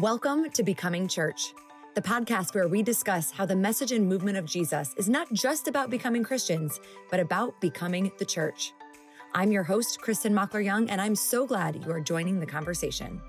Welcome to Becoming Church, the podcast where we discuss how the message and movement of Jesus is not just about becoming Christians, but about becoming the church. I'm your host, Kristin Mockler Young, and I'm so glad you are joining the conversation.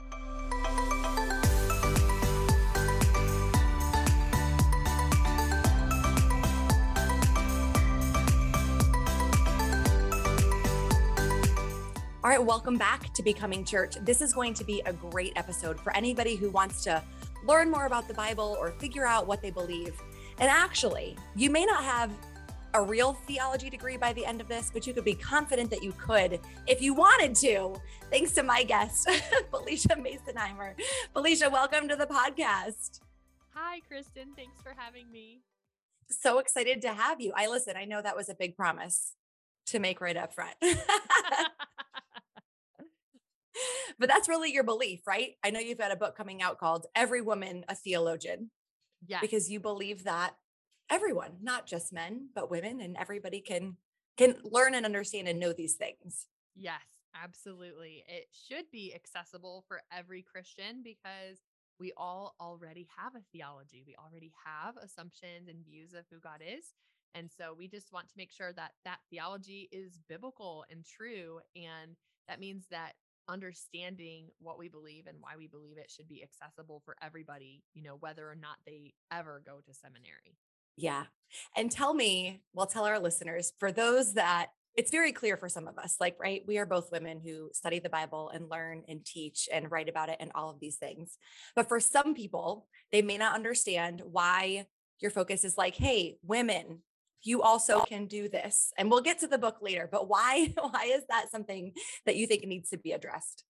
Right, welcome back to Becoming Church. This is going to be a great episode for anybody who wants to learn more about the Bible or figure out what they believe. And actually, you may not have a real theology degree by the end of this, but you could be confident that you could if you wanted to. Thanks to my guest, Phylicia Masonheimer. Phylicia, welcome to the podcast. Hi, Kristin. Thanks for having me. So excited to have you. I listen, I know that was a big promise to make right up front. but that's really your belief, right? I know you've got a book coming out called Every Woman a Theologian. Yeah. Because you believe that everyone, not just men, but women and everybody can can learn and understand and know these things. Yes, absolutely. It should be accessible for every Christian because we all already have a theology. We already have assumptions and views of who God is. And so we just want to make sure that that theology is biblical and true. And that means that understanding what we believe and why we believe it should be accessible for everybody, you know, whether or not they ever go to seminary. Yeah. And tell me, well, tell our listeners, for those that it's very clear for some of us, like, right, we are both women who study the Bible and learn and teach and write about it and all of these things. But for some people, they may not understand why your focus is like, hey, women, you also can do this and we'll get to the book later but why why is that something that you think needs to be addressed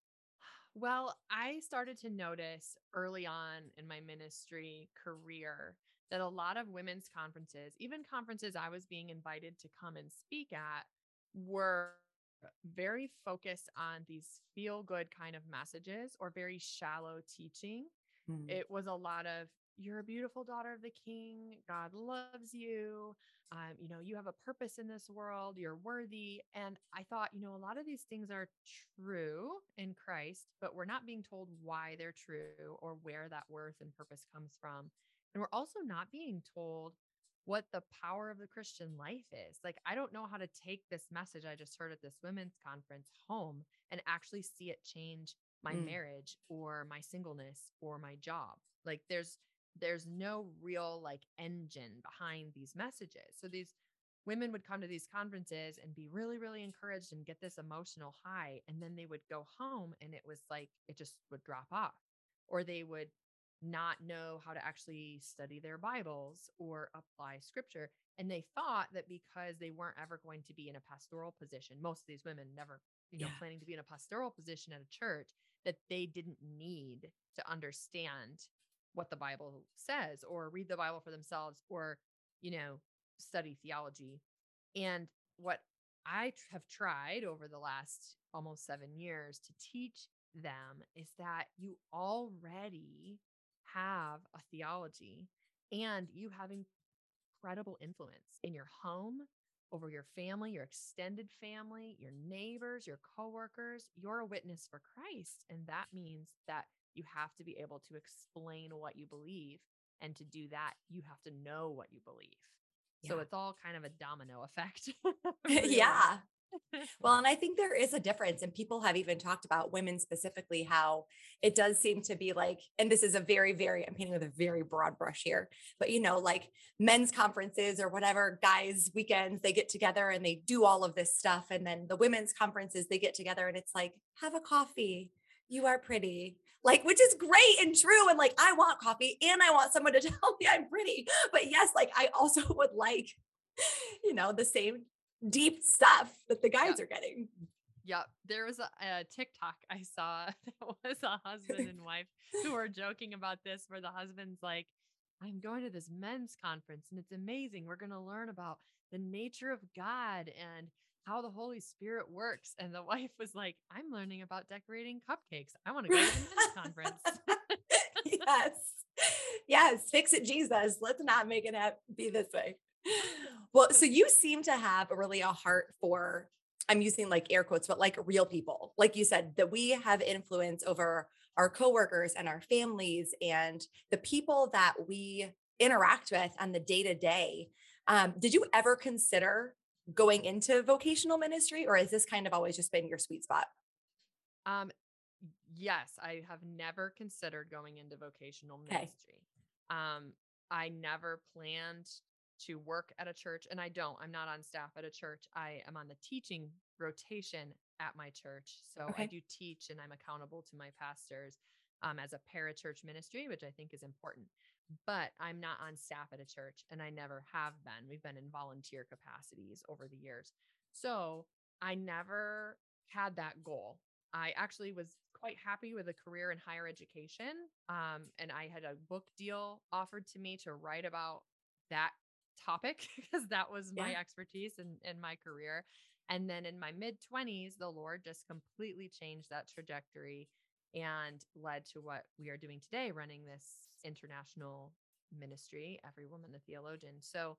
well i started to notice early on in my ministry career that a lot of women's conferences even conferences i was being invited to come and speak at were very focused on these feel good kind of messages or very shallow teaching mm. it was a lot of you're a beautiful daughter of the king. God loves you. Um, you know, you have a purpose in this world. You're worthy. And I thought, you know, a lot of these things are true in Christ, but we're not being told why they're true or where that worth and purpose comes from. And we're also not being told what the power of the Christian life is. Like, I don't know how to take this message I just heard at this women's conference home and actually see it change my mm. marriage or my singleness or my job. Like, there's, there's no real like engine behind these messages. So these women would come to these conferences and be really, really encouraged and get this emotional high. And then they would go home and it was like it just would drop off, or they would not know how to actually study their Bibles or apply scripture. And they thought that because they weren't ever going to be in a pastoral position, most of these women never, you know, yeah. planning to be in a pastoral position at a church, that they didn't need to understand what the Bible says or read the Bible for themselves or, you know, study theology. And what I have tried over the last almost seven years to teach them is that you already have a theology and you have incredible influence in your home, over your family, your extended family, your neighbors, your coworkers. You're a witness for Christ. And that means that you have to be able to explain what you believe. And to do that, you have to know what you believe. Yeah. So it's all kind of a domino effect. yeah. well, and I think there is a difference. And people have even talked about women specifically, how it does seem to be like, and this is a very, very, I'm painting with a very broad brush here, but you know, like men's conferences or whatever, guys' weekends, they get together and they do all of this stuff. And then the women's conferences, they get together and it's like, have a coffee, you are pretty like which is great and true and like i want coffee and i want someone to tell me i'm pretty but yes like i also would like you know the same deep stuff that the guys are getting Yep. There was a, a, TikTok I saw that was a husband and wife who were joking about this, where the husband's like, I'm going to this men's conference and it's amazing. We're going to learn about the nature of God and how the Holy Spirit works. And the wife was like, I'm learning about decorating cupcakes. I want to go to the conference. yes. Yes. Fix it, Jesus. Let's not make it be this way. Well, so you seem to have really a heart for, I'm using like air quotes, but like real people. Like you said, that we have influence over our coworkers and our families and the people that we interact with on the day to day. Did you ever consider going into vocational ministry, or has this kind of always just been your sweet spot? Um, yes, I have never considered going into vocational Okay. ministry. Um, I never planned to work at a church, and I don't. I'm not on staff at a church. I am on the teaching rotation at my church. So I do teach and I'm accountable to my pastors um, as a parachurch ministry, which I think is important. But I'm not on staff at a church, and I never have been. We've been in volunteer capacities over the years. So I never had that goal. I actually was quite happy with a career in higher education. Um, and I had a book deal offered to me to write about that topic because that was my Yeah. expertise in, in my career. And then in my mid 20s, the Lord just completely changed that trajectory and led to what we are doing today, running this international ministry, Every Woman the Theologian. So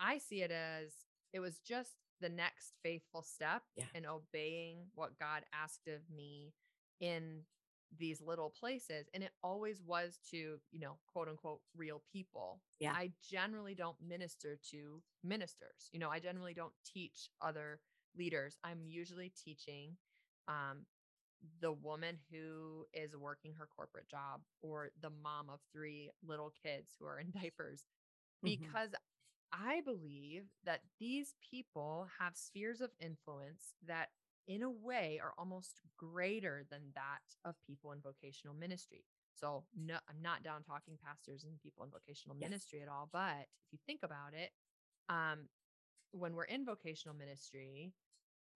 I see it as it was just the next faithful step Yeah. in obeying what God asked of me in these little places. And it always was to, you know, quote unquote, real people. Yeah. I generally don't minister to ministers. You know, I generally don't teach other leaders. I'm usually teaching um, the woman who is working her corporate job or the mom of three little kids who are in diapers Mhm. because I believe that these people have spheres of influence that, in a way, are almost greater than that of people in vocational ministry. So, no, I'm not down talking pastors and people in vocational Yes. ministry at all. But if you think about it, um, when we're in vocational ministry,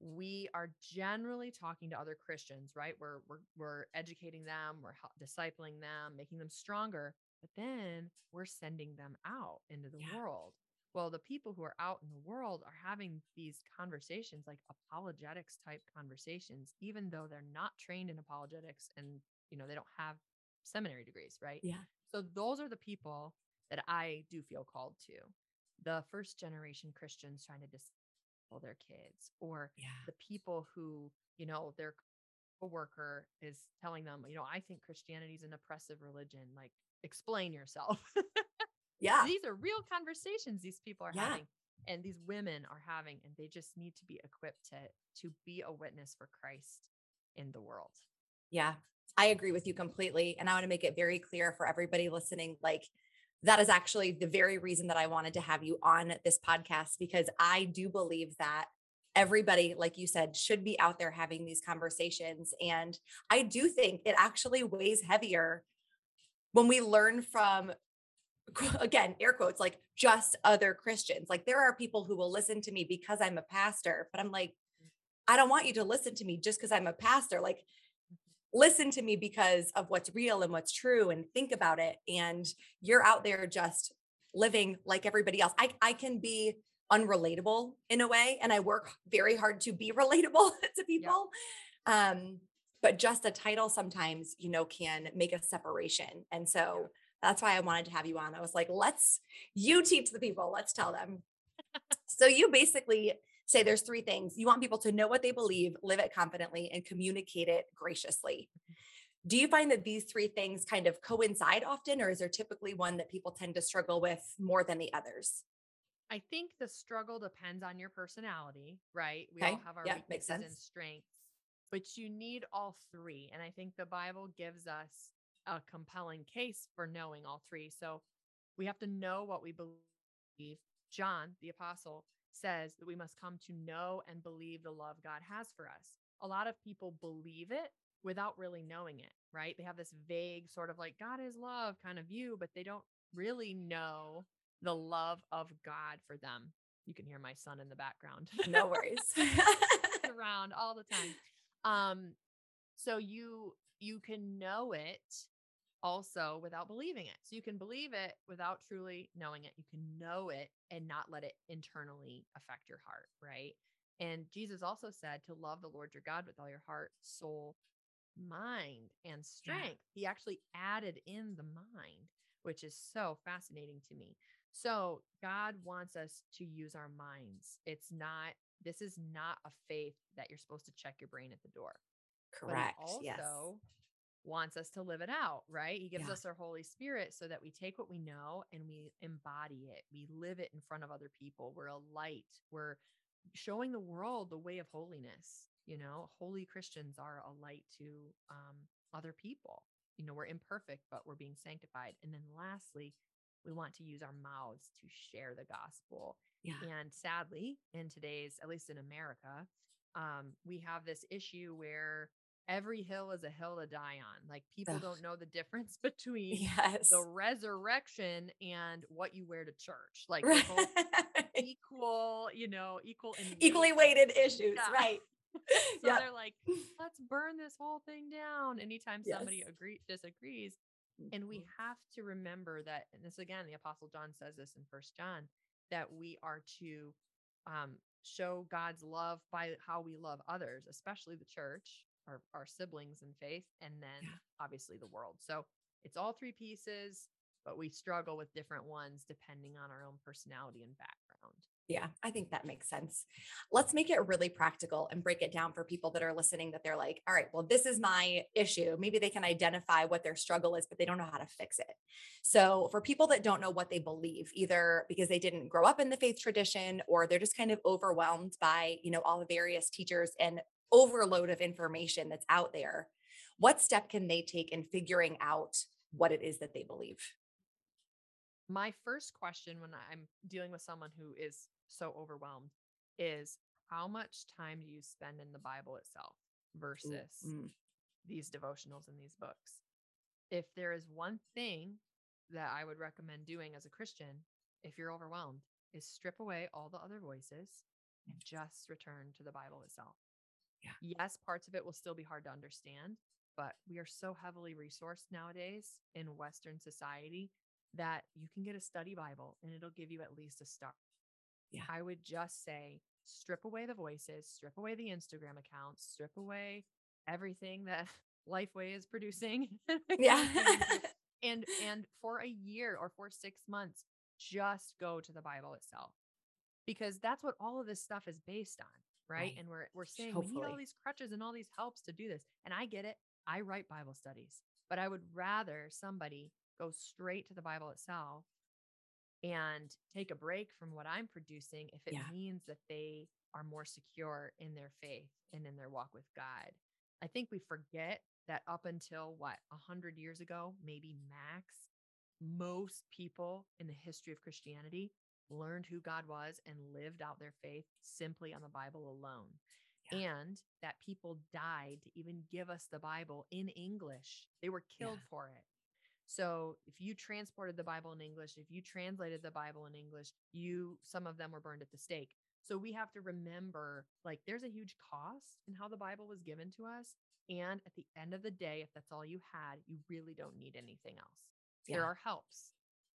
we are generally talking to other Christians, right? We're we're we're educating them, we're discipling them, making them stronger, but then we're sending them out into the Yeah. world. Well, the people who are out in the world are having these conversations, like apologetics type conversations, even though they're not trained in apologetics and you know they don't have seminary degrees, right? Yeah. So those are the people that I do feel called to. The first generation Christians trying to disciple their kids, or Yeah. the people who, you know, their coworker is telling them, you know, I think Christianity is an oppressive religion. Like, explain yourself. Yeah. These are real conversations these people are Yeah. having and these women are having, and they just need to be equipped to to be a witness for Christ in the world. Yeah, I agree with you completely. And I want to make it very clear for everybody listening like, that is actually the very reason that I wanted to have you on this podcast because I do believe that everybody, like you said, should be out there having these conversations. And I do think it actually weighs heavier when we learn from, again, air quotes, like just other Christians. Like there are people who will listen to me because I'm a pastor, but I'm like, I don't want you to listen to me just because I'm a pastor. Like, listen to me because of what's real and what's true and think about it. And you're out there just living like everybody else. I, I can be unrelatable in a way, and I work very hard to be relatable to people. Um, but just a title sometimes, you know, can make a separation. And so that's why I wanted to have you on. I was like, let's you teach the people, let's tell them. so you basically say there's three things. You want people to know what they believe, live it confidently, and communicate it graciously. Mm-hmm. Do you find that these three things kind of coincide often, or is there typically one that people tend to struggle with more than the others? I think the struggle depends on your personality, right? We Okay. all have our Yeah, weaknesses and strengths, but you need all three. And I think the Bible gives us a compelling case for knowing all three. So we have to know what we believe. John, the apostle, says that we must come to know and believe the love God has for us. A lot of people believe it without really knowing it, right? They have this vague sort of like God is love kind of view, but they don't really know the love of God for them. You can hear my son in the background. No worries. Around all the time. Um, so you you can know it also without believing it. So you can believe it without truly knowing it. You can know it and not let it internally affect your heart, right? And Jesus also said to love the Lord your God with all your heart, soul, mind, and strength. He actually added in the mind, which is so fascinating to me. So God wants us to use our minds. It's not, this is not a faith that you're supposed to check your brain at the door. But he Correct. yes. Wants us to live it out, right? He gives Yeah. us our Holy Spirit so that we take what we know and we embody it. We live it in front of other people. We're a light. We're showing the world the way of holiness. You know, holy Christians are a light to um, other people. You know, we're imperfect, but we're being sanctified. And then lastly, we want to use our mouths to share the gospel. Yeah. And sadly, in today's, at least in America, um, we have this issue where every hill is a hill to die on. Like people Ugh. don't know the difference between Yes. the resurrection and what you wear to church. Like Right. equal, you know, equal Equally weighted issues, Yeah. right? So yeah. they're like, let's burn this whole thing down anytime somebody Yes. agree disagrees. And we Mhm. have to remember that, and this again, the apostle John says this in first John, that we are to um, show God's love by how we love others, especially the church, our, our siblings in faith, and then Yeah. obviously the world. So it's all three pieces, but we struggle with different ones depending on our own personality and background. Yeah, I think that makes sense. Let's make it really practical and break it down for people that are listening that they're like, all right, well, this is my issue. Maybe they can identify what their struggle is, but they don't know how to fix it. So, for people that don't know what they believe, either because they didn't grow up in the faith tradition or they're just kind of overwhelmed by, you know, all the various teachers and overload of information that's out there, what step can they take in figuring out what it is that they believe? my first question when I'm dealing with someone who is so overwhelmed is how much time do you spend in the Bible itself versus mm, these devotionals and these books? If there is one thing that I would recommend doing as a Christian, if you're overwhelmed, is strip away all the other voices and just return to the Bible itself. Yeah. Yes, parts of it will still be hard to understand, but we are so heavily resourced nowadays in Western society that you can get a study Bible and it'll give you at least a start. Yeah. I would just say strip away the voices, strip away the Instagram accounts, strip away everything that Lifeway is producing. Yeah. and and for a year or for 6 months just go to the Bible itself. Because that's what all of this stuff is based on, right? Right. And we're we're saying we need all these crutches and all these helps to do this. And I get it. I write Bible studies, but I would rather somebody go straight to the Bible itself and take a break from what I'm producing if it Yeah. means that they are more secure in their faith and in their walk with God. I think we forget that up until what, a hundred years ago, maybe max, most people in the history of Christianity learned who God was and lived out their faith simply on the Bible alone. Yeah. And that people died to even give us the Bible in English. They were killed Yeah. for it. So if you transported the Bible in English, if you translated the Bible in English, you some of them were burned at the stake. So we have to remember like there's a huge cost in how the Bible was given to us. And at the end of the day, if that's all you had, you really don't need anything else. There are helps,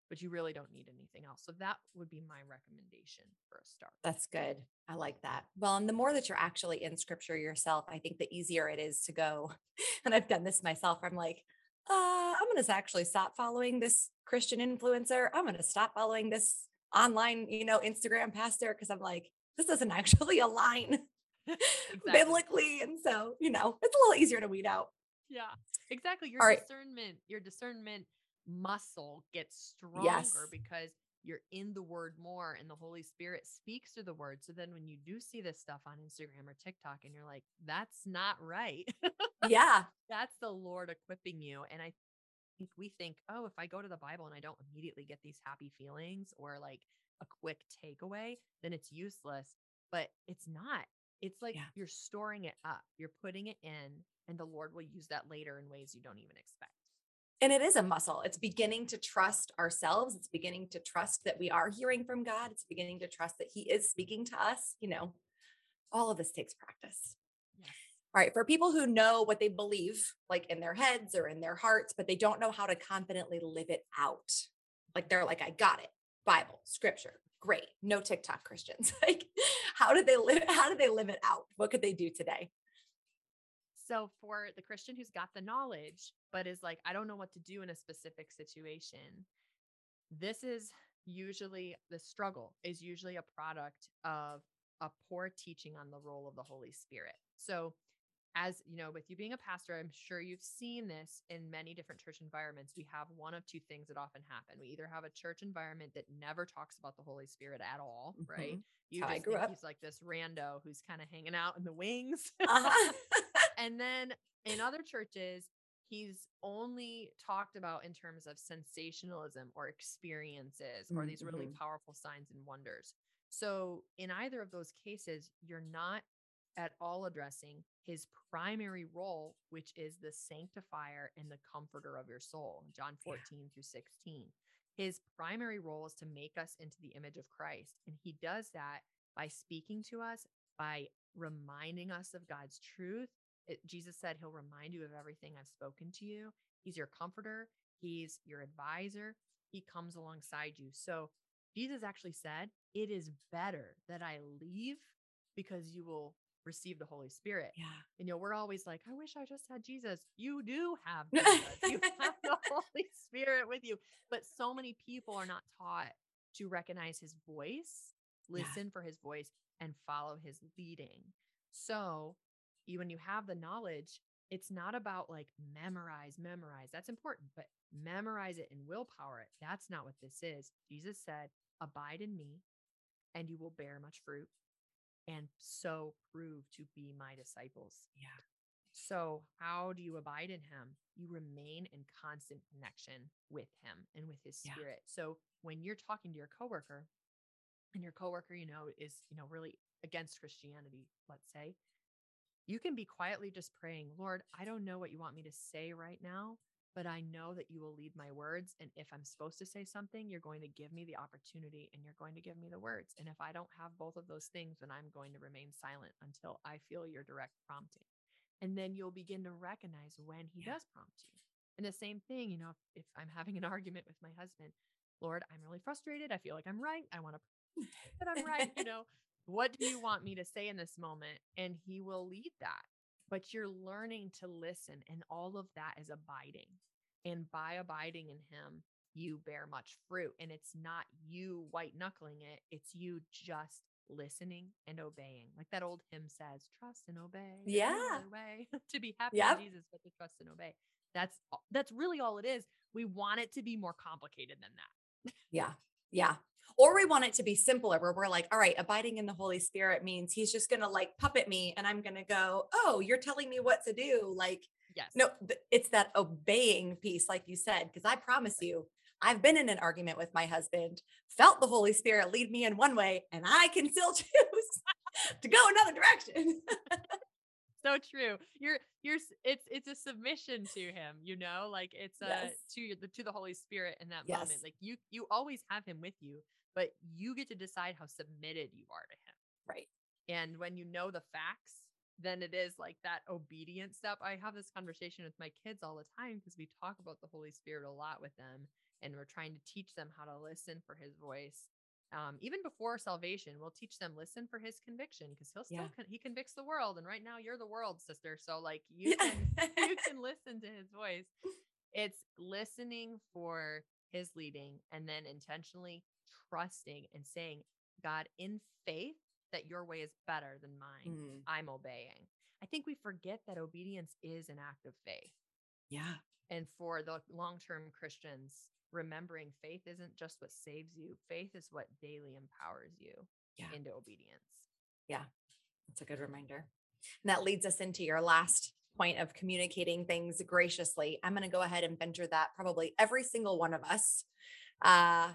but you really don't need anything else. So that would be my recommendation for a start. That's good. I like that. Well, and the more that you're actually in scripture yourself, I think the easier it is to go. And I've done this myself. I'm like, uh, I'm going to actually stop following this Christian influencer. I'm going to stop following this online, you know, Instagram pastor because I'm like, this doesn't actually align Exactly. biblically. And so, you know, it's a little easier to weed out. Yeah, exactly. Your All right. discernment, your discernment muscle gets stronger Yes. because you're in the word more and the Holy Spirit speaks through the word. So then when you do see this stuff on Instagram or TikTok and you're like, that's not right. Yeah. that's the Lord equipping you. And I think we think, oh, if I go to the Bible and I don't immediately get these happy feelings or like a quick takeaway, then it's useless. But it's not. It's like Yeah. you're storing it up, you're putting it in, and the Lord will use that later in ways you don't even expect. And it is a muscle. It's beginning to trust ourselves. It's beginning to trust that we are hearing from God. It's beginning to trust that He is speaking to us. You know, all of this takes practice. Yes. All right. For people who know what they believe, like in their heads or in their hearts, but they don't know how to confidently live it out. Like they're like, I got it. Bible, scripture, great. No TikTok Christians. like, how did they live? How do they live it out? What could they do today? So for the Christian who's got the knowledge, but is like, I don't know what to do in a specific situation, this is usually the struggle is usually a product of a poor teaching on the role of the Holy Spirit. So as you know, with you being a pastor, I'm sure you've seen this in many different church environments. We have one of two things that often happen. We either have a church environment that never talks about the Holy Spirit at all, right? Mhm. You How I grew up. he's like this rando who's kind of hanging out in the wings. Uh-huh. and then in other churches, he's only talked about in terms of sensationalism or experiences or these really Mhm. powerful signs and wonders. So, in either of those cases, you're not at all addressing his primary role, which is the sanctifier and the comforter of your soul, John Yeah. 14 through 16. His primary role is to make us into the image of Christ. And he does that by speaking to us, by reminding us of God's truth. It, Jesus said he'll remind you of everything I've spoken to you. He's your comforter, he's your advisor, he comes alongside you. So Jesus actually said, It is better that I leave because you will receive the Holy Spirit. yeah. And, you know, we're always like, I wish I just had Jesus. You do have Jesus. you have the Holy Spirit with you. But so many people are not taught to recognize his voice, Yeah. listen for his voice, and follow his leading. So you, when you have the knowledge, it's not about like memorize, memorize. That's important, but memorize it and willpower it. That's not what this is. Jesus said, Abide in me, and you will bear much fruit, and so prove to be my disciples. Yeah. So, how do you abide in him? You remain in constant connection with him and with his Yeah. spirit. So, when you're talking to your coworker and your coworker, you know, is, you know, really against Christianity, let's say, you can be quietly just praying, Lord, I don't know what you want me to say right now, but I know that you will lead my words. And if I'm supposed to say something, you're going to give me the opportunity and you're going to give me the words. And if I don't have both of those things, then I'm going to remain silent until I feel your direct prompting. And then you'll begin to recognize when he Yeah. does prompt you. And the same thing, you know, if, if I'm having an argument with my husband, Lord, I'm really frustrated. I feel like I'm right. I want to that I'm right. You know, what do you want me to say in this moment? And he will lead that. But you're learning to listen, and all of that is abiding. And by abiding in him, you bear much fruit. And it's not you white knuckling it, it's you just listening and obeying. Like that old hymn says, trust and obey. Yeah. way to be happy Yep. in Jesus, but to trust and obey. That's that's really all it is. We want it to be more complicated than that. Yeah. Yeah. Or we want it to be simpler where we're like, all right, abiding in the Holy Spirit means he's just going to like puppet me and I'm going to go, oh, you're telling me what to do. Like, Yes. no, it's that obeying piece, like you said, because I promise you, I've been in an argument with my husband, felt the Holy Spirit lead me in one way, and I can still choose to go another direction. so true you're you're it's it's a submission to him you know like it's a Yes. to the to the holy spirit in that Yes. moment like you you always have him with you but you get to decide how submitted you are to him right. and when you know the facts then it is like that obedience step i have this conversation with my kids all the time because we talk about the holy spirit a lot with them and we're trying to teach them how to listen for his voice um, even before salvation we'll teach them listen for his conviction because he'll still Yeah. con- he convicts the world and right now you're the world sister so like you Yeah. can you can listen to his voice it's listening for his leading and then intentionally trusting and saying god in faith that your way is better than mine Mm, i'm obeying i think we forget that obedience is an act of faith yeah. and for the long-term christians remembering faith isn't just what saves you faith is what daily empowers you Yeah. into obedience Yeah. That's a good reminder. And that leads us into your last point of communicating things graciously. I'm going to go ahead and venture that probably every single one of us, uh,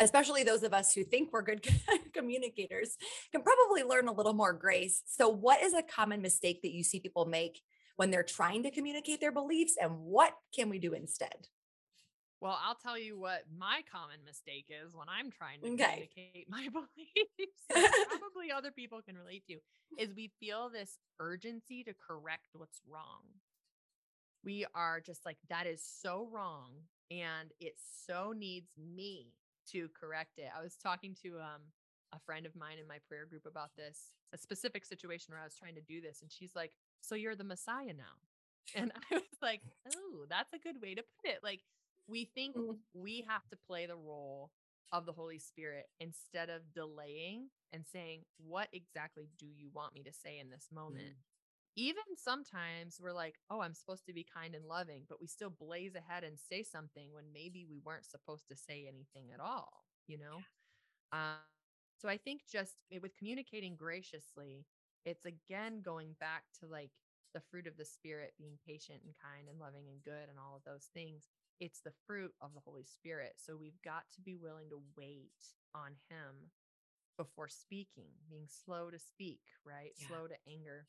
especially those of us who think we're good communicators, can probably learn a little more grace. So, what is a common mistake that you see people make when they're trying to communicate their beliefs, and what can we do instead? Well, I'll tell you what my common mistake is when I'm trying to Okay. communicate my beliefs. probably other people can relate to is we feel this urgency to correct what's wrong. We are just like that is so wrong and it so needs me to correct it. I was talking to um a friend of mine in my prayer group about this, a specific situation where I was trying to do this and she's like, "So you're the Messiah now." And I was like, "Oh, that's a good way to put it." Like we think Mm. we have to play the role of the Holy Spirit instead of delaying and saying, What exactly do you want me to say in this moment? Even sometimes we're like, oh, I'm supposed to be kind and loving, but we still blaze ahead and say something when maybe we weren't supposed to say anything at all, you know? Yeah. Um, so I think just eh, with communicating graciously, it's again going back to like the fruit of the spirit being patient and kind and loving and good and all of those things. It's the fruit of the Holy Spirit. So we've got to be willing to wait on Him before speaking, being slow to speak, right? Yeah. Slow to anger.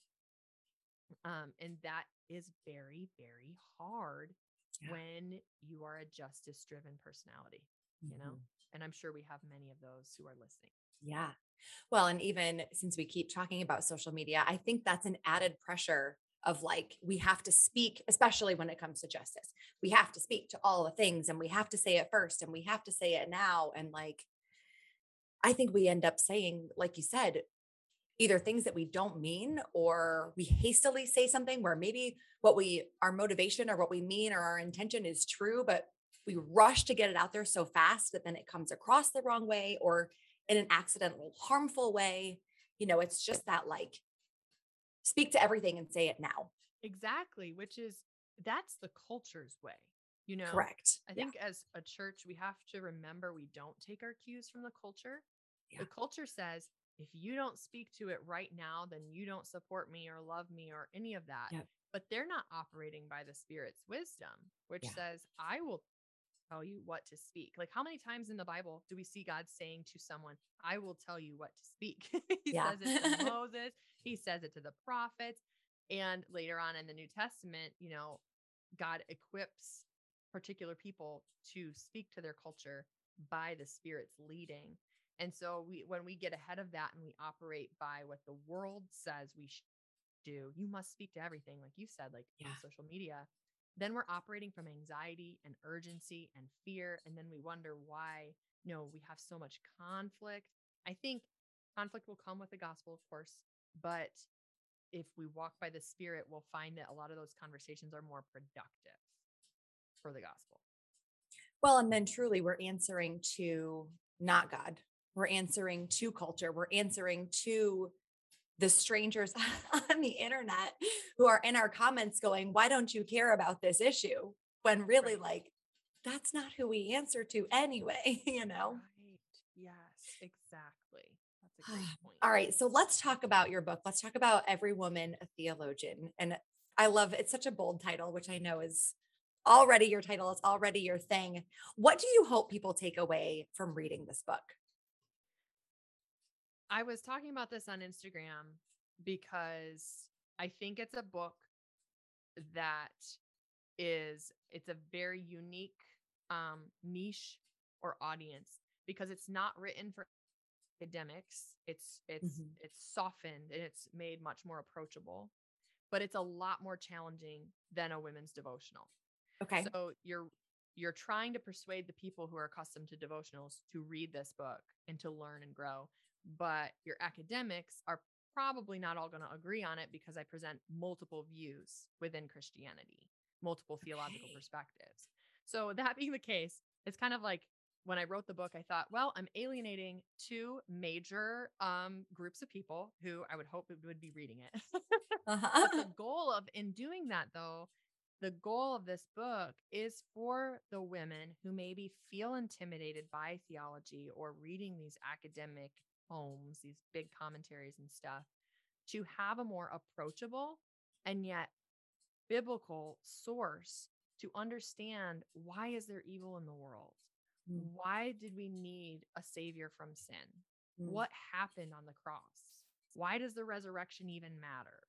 Um, and that is very, very hard yeah. when you are a justice driven personality, mm-hmm. you know? Mm-hmm. And I'm sure we have many of those who are listening. Yeah. Well, and even since we keep talking about social media, I think that's an added pressure of like, we have to speak, especially when it comes to justice. We have to speak to all the things and we have to say it first and we have to say it now. And like, I think we end up saying, like you said, either things that we don't mean or we hastily say something where maybe what we our motivation or what we mean or our intention is true but we rush to get it out there so fast that then it comes across the wrong way or in an accidental harmful way you know it's just that like speak to everything and say it now exactly which is that's the culture's way you know correct i think yeah. as a church we have to remember we don't take our cues from the culture yeah. the culture says if you don't speak to it right now, then you don't support me or love me or any of that. Yep. But they're not operating by the Spirit's wisdom, which yeah. says, I will tell you what to speak. Like, how many times in the Bible do we see God saying to someone, I will tell you what to speak? he yeah. says it to Moses, he says it to the prophets. And later on in the New Testament, you know, God equips particular people to speak to their culture by the Spirit's leading. And so we when we get ahead of that and we operate by what the world says we should do, you must speak to everything like you said like yeah. on social media. Then we're operating from anxiety and urgency and fear and then we wonder why you know we have so much conflict. I think conflict will come with the gospel of course, but if we walk by the spirit, we'll find that a lot of those conversations are more productive for the gospel. Well, and then truly we're answering to not God, we're answering to culture we're answering to the strangers on the internet who are in our comments going why don't you care about this issue? When really like that's not who we answer to anyway you know? Right. yes exactly. That's a great point. All right so let's talk about your book. Let's talk about every woman a theologian and i love it's such a bold title which i know is already your title it's already your thing. What do you hope people take away from reading this book I was talking about this on Instagram because I think it's a book that is it's a very unique um niche or audience because it's not written for academics. It's it's mm-hmm. it's softened and it's made much more approachable, but it's a lot more challenging than a women's devotional. Okay. So you're you're trying to persuade the people who are accustomed to devotionals to read this book and to learn and grow but your academics are probably not all going to agree on it because I present multiple views within Christianity, multiple theological okay. perspectives. So, that being the case, it's kind of like when I wrote the book, I thought, well, I'm alienating two major um, groups of people who I would hope would be reading it. uh-huh. the goal of, in doing that though, the goal of this book is for the women who maybe feel intimidated by theology or reading these academic poems, these big commentaries and stuff, to have a more approachable and yet biblical source to understand why is there evil in the world? Mm. Why did we need a savior from sin? Mm. What happened on the cross? Why does the resurrection even matter?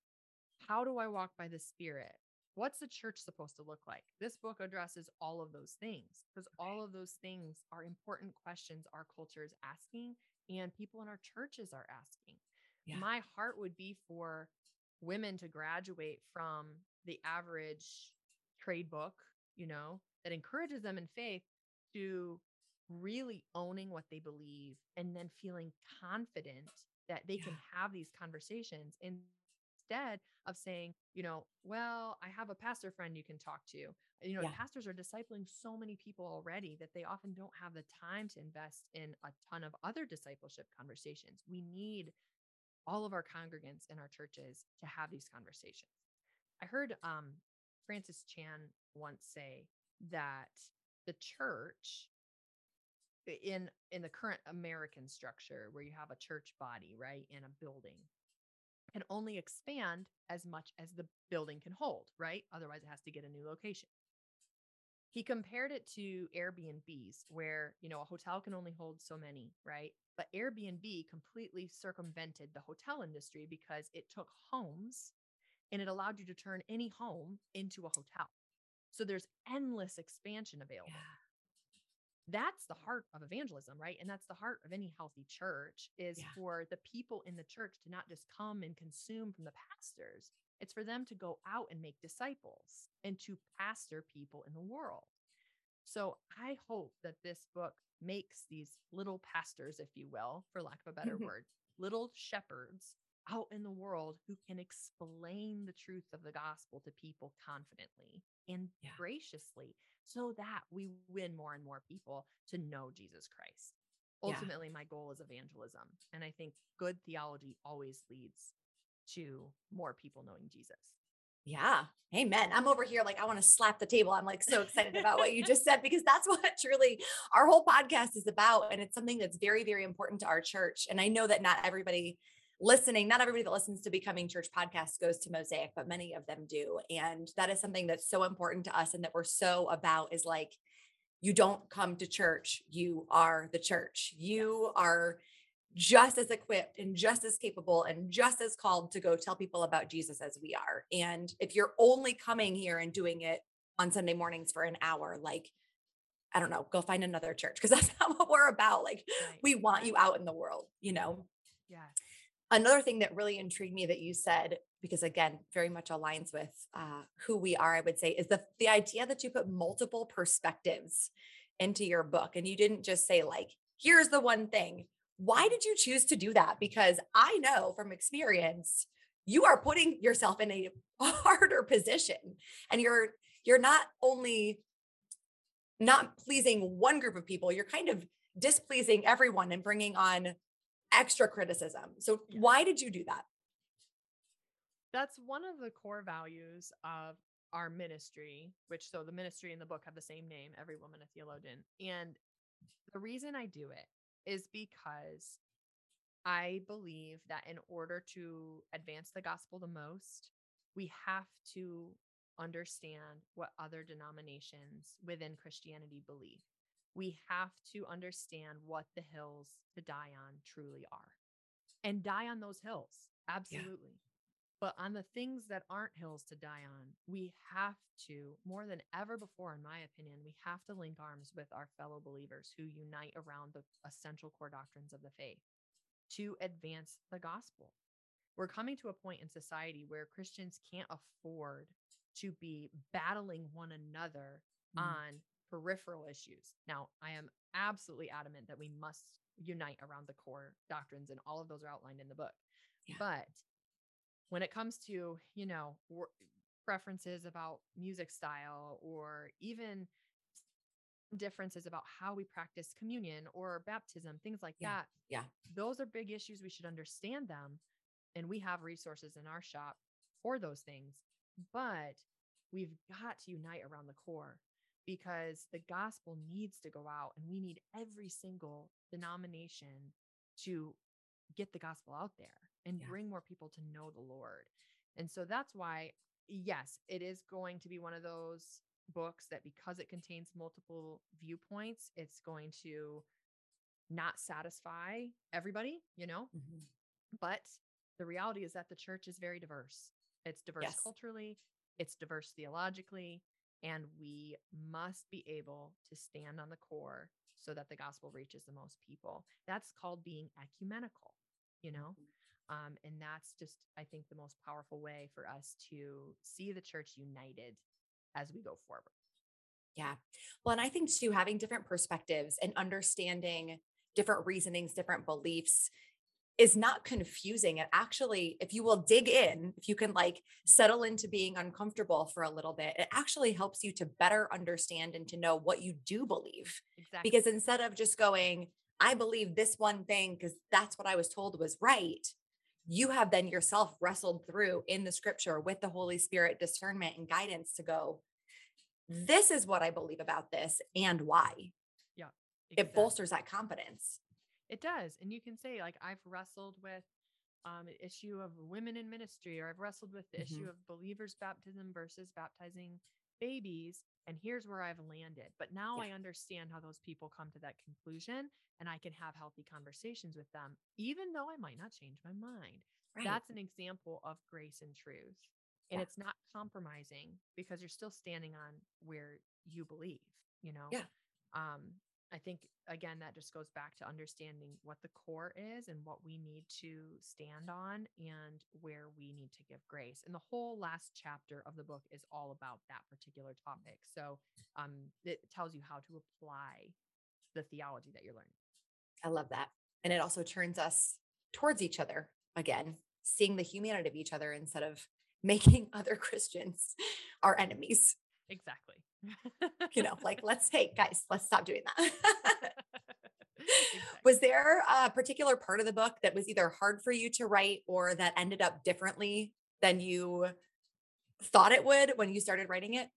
How do I walk by the spirit? What's the church supposed to look like? This book addresses all of those things because all of those things are important questions our culture is asking and people in our churches are asking. Yeah. My heart would be for women to graduate from the average trade book, you know, that encourages them in faith to really owning what they believe and then feeling confident that they yeah. can have these conversations instead of saying, you know, well, I have a pastor friend you can talk to. You know, yeah. pastors are discipling so many people already that they often don't have the time to invest in a ton of other discipleship conversations. We need all of our congregants in our churches to have these conversations. I heard um, Francis Chan once say that the church in in the current American structure where you have a church body, right, in a building can only expand as much as the building can hold, right? Otherwise it has to get a new location. He compared it to Airbnbs where, you know, a hotel can only hold so many, right? But Airbnb completely circumvented the hotel industry because it took homes and it allowed you to turn any home into a hotel. So there's endless expansion available. Yeah that's the heart of evangelism right and that's the heart of any healthy church is yeah. for the people in the church to not just come and consume from the pastors it's for them to go out and make disciples and to pastor people in the world so i hope that this book makes these little pastors if you will for lack of a better mm-hmm. word little shepherds out in the world who can explain the truth of the gospel to people confidently and yeah. graciously so that we win more and more people to know Jesus Christ. Ultimately, yeah. my goal is evangelism. And I think good theology always leads to more people knowing Jesus. Yeah. Amen. I'm over here like I want to slap the table. I'm like so excited about what you just said because that's what truly our whole podcast is about. And it's something that's very, very important to our church. And I know that not everybody listening, not everybody that listens to Becoming Church podcast goes to Mosaic, but many of them do. And that is something that's so important to us and that we're so about is like, you don't come to church, you are the church. You are just as equipped and just as capable and just as called to go tell people about Jesus as we are. And if you're only coming here and doing it on Sunday mornings for an hour, like, I don't know, go find another church because that's not what we're about. Like, right. we want you out in the world, you know? Yeah another thing that really intrigued me that you said because again very much aligns with uh, who we are i would say is the the idea that you put multiple perspectives into your book and you didn't just say like here's the one thing why did you choose to do that because i know from experience you are putting yourself in a harder position and you're you're not only not pleasing one group of people you're kind of displeasing everyone and bringing on extra criticism. So yeah. why did you do that? That's one of the core values of our ministry, which so the ministry and the book have the same name, Every Woman a Theologian. And the reason I do it is because I believe that in order to advance the gospel the most, we have to understand what other denominations within Christianity believe we have to understand what the hills to die on truly are and die on those hills. Absolutely. But on the things that aren't hills to die on, we have to, more than ever before, in my opinion, we have to link arms with our fellow believers who unite around the essential core doctrines of the faith to advance the gospel. We're coming to a point in society where Christians can't afford to be battling one another mm. on peripheral issues. Now, I am absolutely adamant that we must unite around the core doctrines, and all of those are outlined in the book. Yeah. But when it comes to, you know, preferences about music style or even differences about how we practice communion or baptism, things like yeah. that. Yeah. Those are big issues. We should understand them. And we have resources in our shop for those things. But we've got to unite around the core because the gospel needs to go out and we need every single denomination to get the gospel out there and yeah. bring more people to know the Lord. And so that's why, yes, it is going to be one of those books that because it contains multiple viewpoints, it's going to not satisfy everybody, you know? Mm-hmm. But the reality is that the church is very diverse. It's diverse yes. culturally, it's diverse theologically, and we must be able to stand on the core so that the gospel reaches the most people. That's called being ecumenical, you know? Mm-hmm. Um, and that's just, I think, the most powerful way for us to see the church united as we go forward. Yeah. Well, and I think too, having different perspectives and understanding different reasonings, different beliefs is not confusing. It actually, if you will dig in, if you can like settle into being uncomfortable for a little bit, it actually helps you to better understand and to know what you do believe. Exactly. Because instead of just going, I believe this one thing because that's what I was told was right, you have then yourself wrestled through in the scripture with the Holy Spirit discernment and guidance to go, this is what I believe about this and why. Yeah. It bolsters that confidence. It does. And you can say, like, I've wrestled with um, an issue of women in ministry, or I've wrestled with the mm-hmm. issue of believers' baptism versus baptizing babies. And here's where I've landed. But now yeah. I understand how those people come to that conclusion and I can have healthy conversations with them, even though I might not change my mind. Right. That's an example of grace and truth. And yeah. it's not compromising because you're still standing on where you believe, you know? Yeah. Um, I think again that just goes back to understanding what the core is and what we need to stand on and where we need to give grace. And the whole last chapter of the book is all about that particular topic. So um, it tells you how to apply the theology that you're learning. I love that. And it also turns us towards each other again, seeing the humanity of each other instead of making other Christians our enemies. Exactly. You know, like let's hey guys, let's stop doing that. exactly. Was there a particular part of the book that was either hard for you to write or that ended up differently than you thought it would when you started writing it?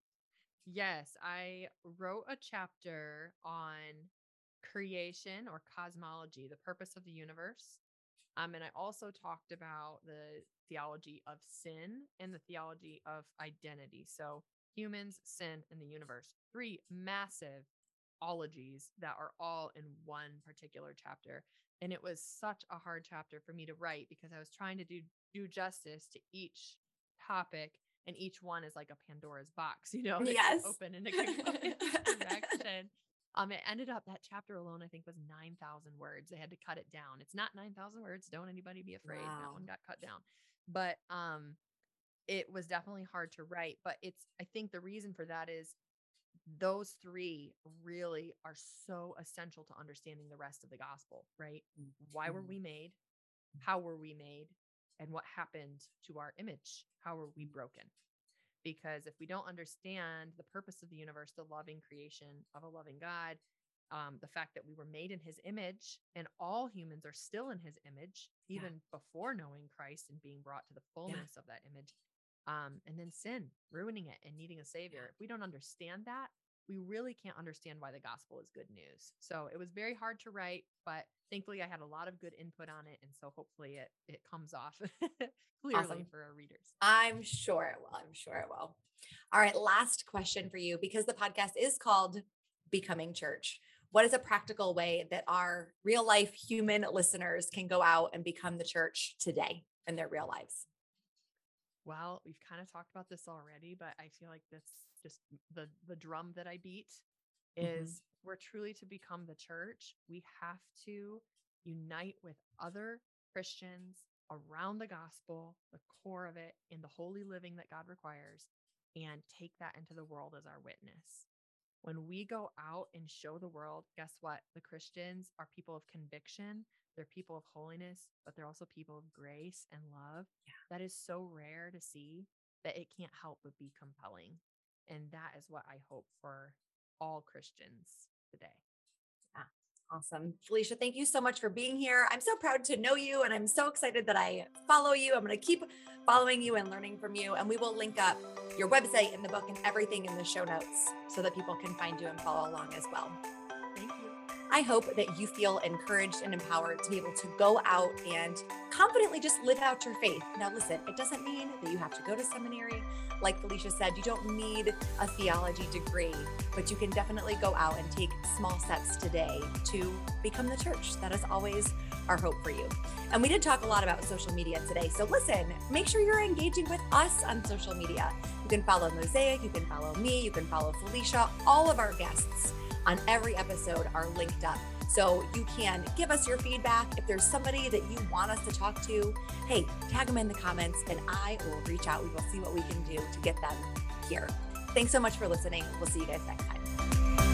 Yes, I wrote a chapter on creation or cosmology, the purpose of the universe. Um, and I also talked about the theology of sin and the theology of identity. So, humans, sin, and the universe. Three massive ologies that are all in one particular chapter. And it was such a hard chapter for me to write because I was trying to do do justice to each topic and each one is like a Pandora's box, you know, yes. open and it can go in direction. Um, it ended up that chapter alone, I think, was 9,000 words. They had to cut it down. It's not 9,000 words. Don't anybody be afraid. Wow. That one got cut down. But um, it was definitely hard to write. But it's, I think the reason for that is those three really are so essential to understanding the rest of the gospel, right? Why were mm-hmm. we made? How were we made? And what happened to our image? How were we broken? because if we don't understand the purpose of the universe, the loving creation of a loving God, um, the fact that we were made in his image and all humans are still in his image, even yeah. before knowing Christ and being brought to the fullness yeah. of that image. Um, and then sin, ruining it and needing a savior. If we don't understand that, we really can't understand why the gospel is good news. So it was very hard to write, but thankfully I had a lot of good input on it. And so hopefully it it comes off clearly awesome. for our readers. I'm sure it will. I'm sure it will. All right. Last question for you because the podcast is called Becoming Church. What is a practical way that our real life human listeners can go out and become the church today in their real lives? Well, we've kind of talked about this already, but I feel like this just the the drum that I beat mm-hmm. is mm-hmm. we're truly to become the church. We have to unite with other Christians around the gospel, the core of it, in the holy living that God requires, and take that into the world as our witness. When we go out and show the world, guess what? The Christians are people of conviction. They're people of holiness, but they're also people of grace and love. Yeah. That is so rare to see that it can't help but be compelling. And that is what I hope for all Christians today. Yeah. Awesome. Phylicia, thank you so much for being here. I'm so proud to know you and I'm so excited that I follow you. I'm going to keep following you and learning from you. And we will link up your website and the book and everything in the show notes so that people can find you and follow along as well. I hope that you feel encouraged and empowered to be able to go out and confidently just live out your faith. Now, listen, it doesn't mean that you have to go to seminary. Like Phylicia said, you don't need a theology degree, but you can definitely go out and take small steps today to become the church. That is always our hope for you. And we did talk a lot about social media today. So listen, make sure you're engaging with us on social media. You can follow Mosaic, you can follow me, you can follow Phylicia, all of our guests on every episode are linked up. So you can give us your feedback. If there's somebody that you want us to talk to, hey, tag them in the comments and I will reach out. We will see what we can do to get them here. Thanks so much for listening. We'll see you guys next time.